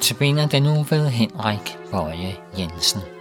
Notabene den nu ved Henrik Bøje Jensen.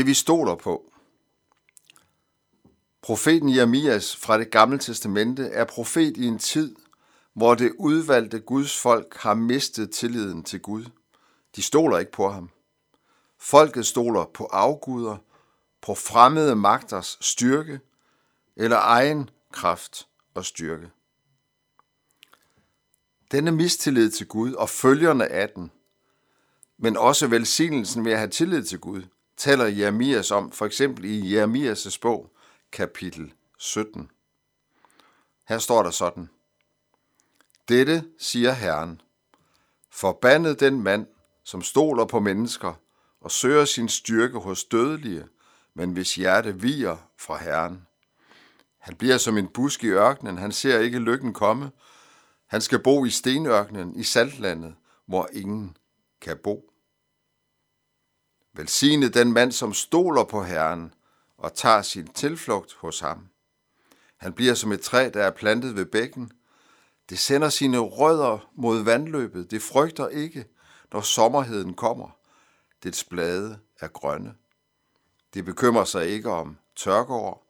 Det vi stoler på. Profeten Jeremias fra det gamle testamente er profet i en tid, hvor det udvalgte Guds folk har mistet tilliden til Gud. De stoler ikke på ham. Folket stoler på afguder, på fremmede magters styrke eller egen kraft og styrke. Denne mistillid til Gud og følgerne af den, men også velsignelsen ved at have tillid til Gud, taler Jeremias om, for eksempel i Jeremias' bog, kapitel 17. Her står der sådan. Dette siger Herren. Forbandet den mand, som stoler på mennesker og søger sin styrke hos dødelige, men hvis hjerte viger fra Herren. Han bliver som en busk i ørkenen, han ser ikke lykken komme. Han skal bo i stenørkenen i saltlandet, hvor ingen kan bo. Velsigne den mand, som stoler på Herren og tager sin tilflugt hos ham. Han bliver som et træ, der er plantet ved bækken. Det sender sine rødder mod vandløbet. Det frygter ikke, når sommerheden kommer. Dets blade er grønne. Det bekymrer sig ikke om tørkeår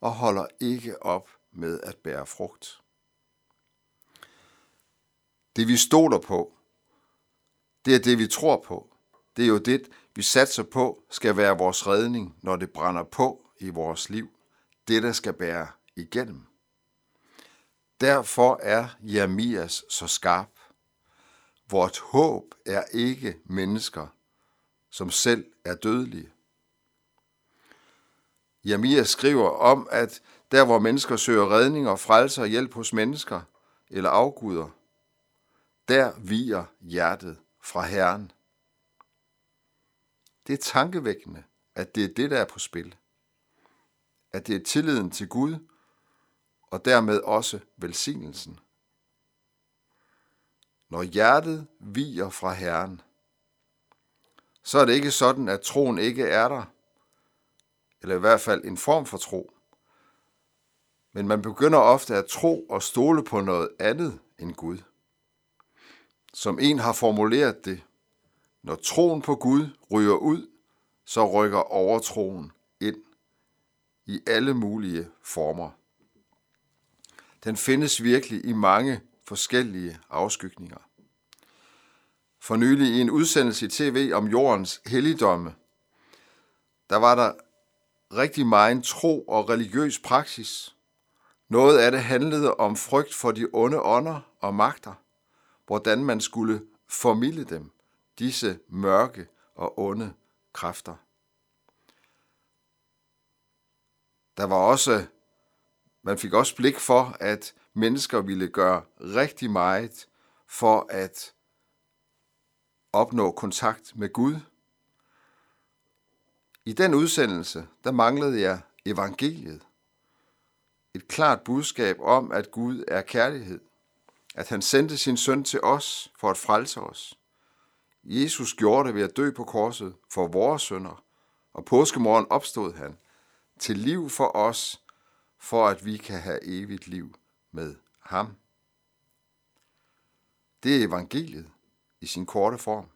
og holder ikke op med at bære frugt. Det vi stoler på, det er det vi tror på. Det er jo det, vi satser på, skal være vores redning, når det brænder på i vores liv. Det, der skal bære igennem. Derfor er Jeremias så skarp. Vort håb er ikke mennesker, som selv er dødelige. Jeremias skriver om, at der hvor mennesker søger redning og frelse og hjælp hos mennesker eller afguder, der viger hjertet fra Herren. Det er tankevækkende, at det er det, der er på spil. At det er tilliden til Gud, og dermed også velsignelsen. Når hjertet viger fra Herren, så er det ikke sådan, at troen ikke er der, eller i hvert fald en form for tro. Men man begynder ofte at tro og stole på noget andet end Gud. Som en har formuleret det, når troen på Gud ryger ud, så rykker overtroen ind i alle mulige former. Den findes virkelig i mange forskellige afskygninger. For nylig i en udsendelse i tv om jordens helligdomme, der var der rigtig meget tro og religiøs praksis. Noget af det handlede om frygt for de onde ånder og magter, hvordan man skulle formidle dem, disse mørke og onde kræfter. Der var også, man fik også blik for, at mennesker ville gøre rigtig meget for at opnå kontakt med Gud. I den udsendelse, der manglede jeg evangeliet. Et klart budskab om, at Gud er kærlighed. At han sendte sin søn til os for at frelse os. Jesus gjorde det ved at dø på korset for vores sønder, og påskemorgen opstod han til liv for os, for at vi kan have evigt liv med ham. Det er evangeliet i sin korte form.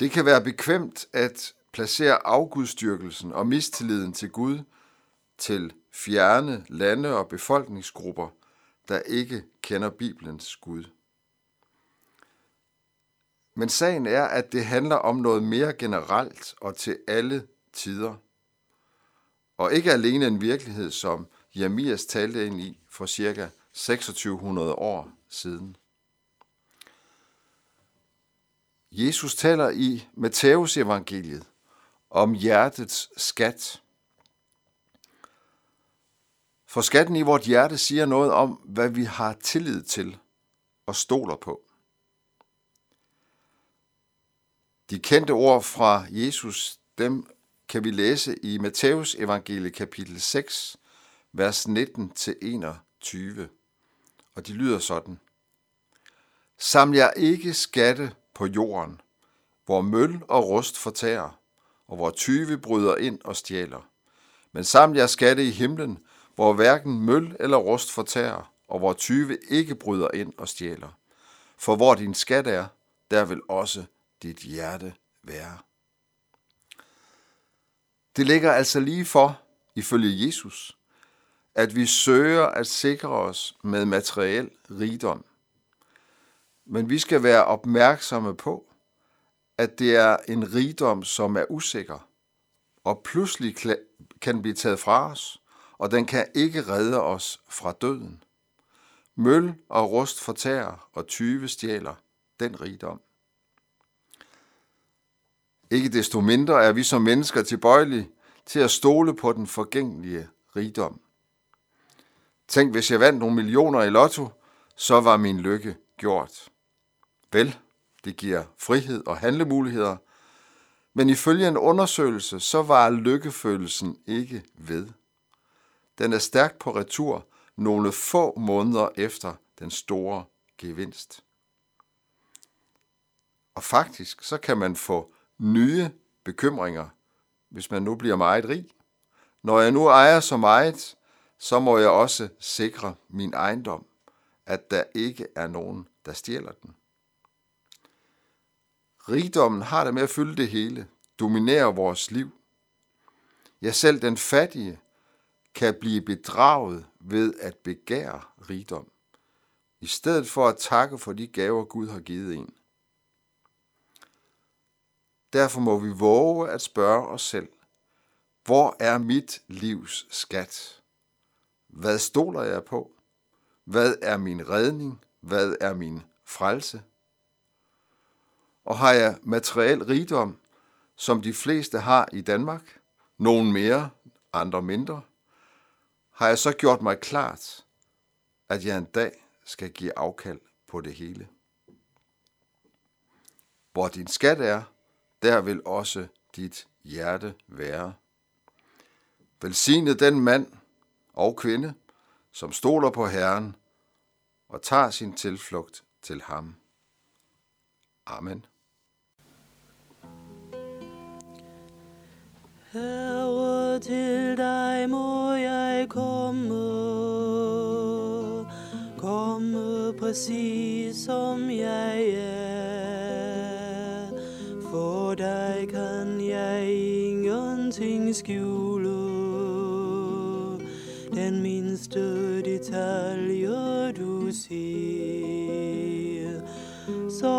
Det kan være bekvemt at placere afgudstyrkelsen og mistilliden til Gud til fjerne lande og befolkningsgrupper, der ikke kender Bibelens Gud. Men sagen er, at det handler om noget mere generelt og til alle tider. Og ikke alene en virkelighed, som Jamias talte ind i for cirka 2600 år siden. Jesus taler i Matteus evangeliet om hjertets skat. For skatten i vort hjerte siger noget om, hvad vi har tillid til og stoler på. De kendte ord fra Jesus, dem kan vi læse i Matteus evangeliet kapitel 6, vers 19-21. Og de lyder sådan. Saml jer ikke skatte på jorden, hvor møl og rust fortærer, og hvor tyve bryder ind og stjæler. Men saml jer skatte i himlen, hvor hverken møl eller rust fortærer, og hvor tyve ikke bryder ind og stjæler. For hvor din skat er, der vil også dit hjerte være. Det ligger altså lige for, ifølge Jesus, at vi søger at sikre os med materiel rigdom. Men vi skal være opmærksomme på, at det er en rigdom, som er usikker, og pludselig kan blive taget fra os, og den kan ikke redde os fra døden. Møl og rust fortærer, og tyve stjæler den rigdom. Ikke desto mindre er vi som mennesker tilbøjelige til at stole på den forgængelige rigdom. Tænk, hvis jeg vandt nogle millioner i lotto, så var min lykke gjort. Vel, det giver frihed og handlemuligheder, men ifølge en undersøgelse, så var lykkefølelsen ikke ved. Den er stærkt på retur, nogle få måneder efter den store gevinst. Og faktisk så kan man få nye bekymringer, hvis man nu bliver meget rig. Når jeg nu ejer så meget, så må jeg også sikre min ejendom, at der ikke er nogen, der stjæler den. Rigdommen har det med at fylde det hele, dominere vores liv. Ja, selv den fattige kan blive bedraget ved at begære rigdom, i stedet for at takke for de gaver, Gud har givet en. Derfor må vi våge at spørge os selv, hvor er mit livs skat? Hvad stoler jeg på? Hvad er min redning? Hvad er min frelse? Og har jeg materiel rigdom, som de fleste har i Danmark? Nogen mere, andre mindre? Har jeg så gjort mig klart, at jeg en dag skal give afkald på det hele? Hvor din skat er, der vil også dit hjerte være. Velsignet den mand og kvinde, som stoler på Herren og tager sin tilflugt til ham. Amen. Herre, til dig må jeg komme, komme præcis som jeg er. Ingenting skjule, den mindste detalje du ser. Så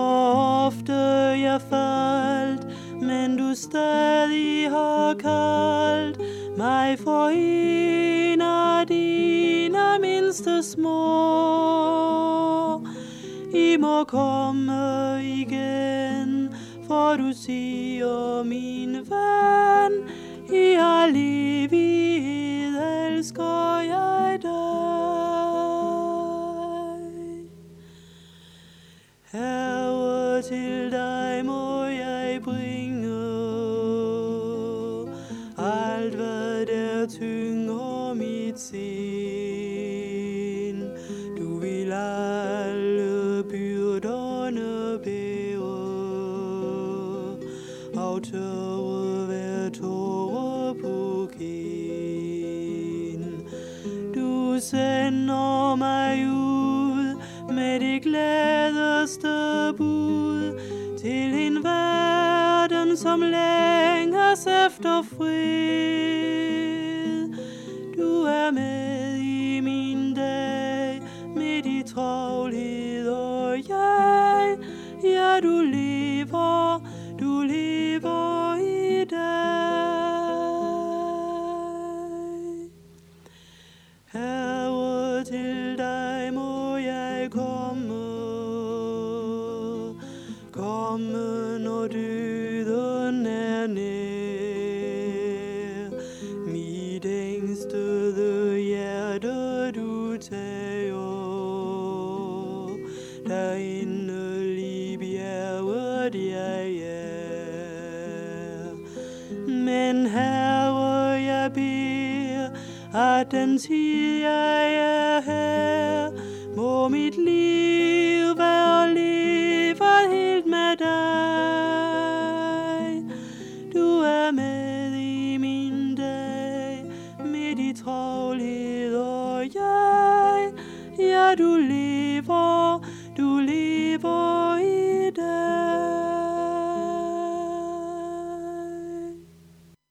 ofte jeg faldt, men du stadig har kaldt mig for en af dine mindste små. I må komme igen, for du siger, min ven, i al evighed elsker jeg dig. Herre, til dig må jeg bringe alt, hvad der tynger mit sind. Som længes efter fred. Du er med i min dag, midt i travlhed og jeg, ja du lever, at tid jeg er her, må mit liv være levet helt med dig. Du er med i min dag, midt i travlhed og jeg, ja du du lever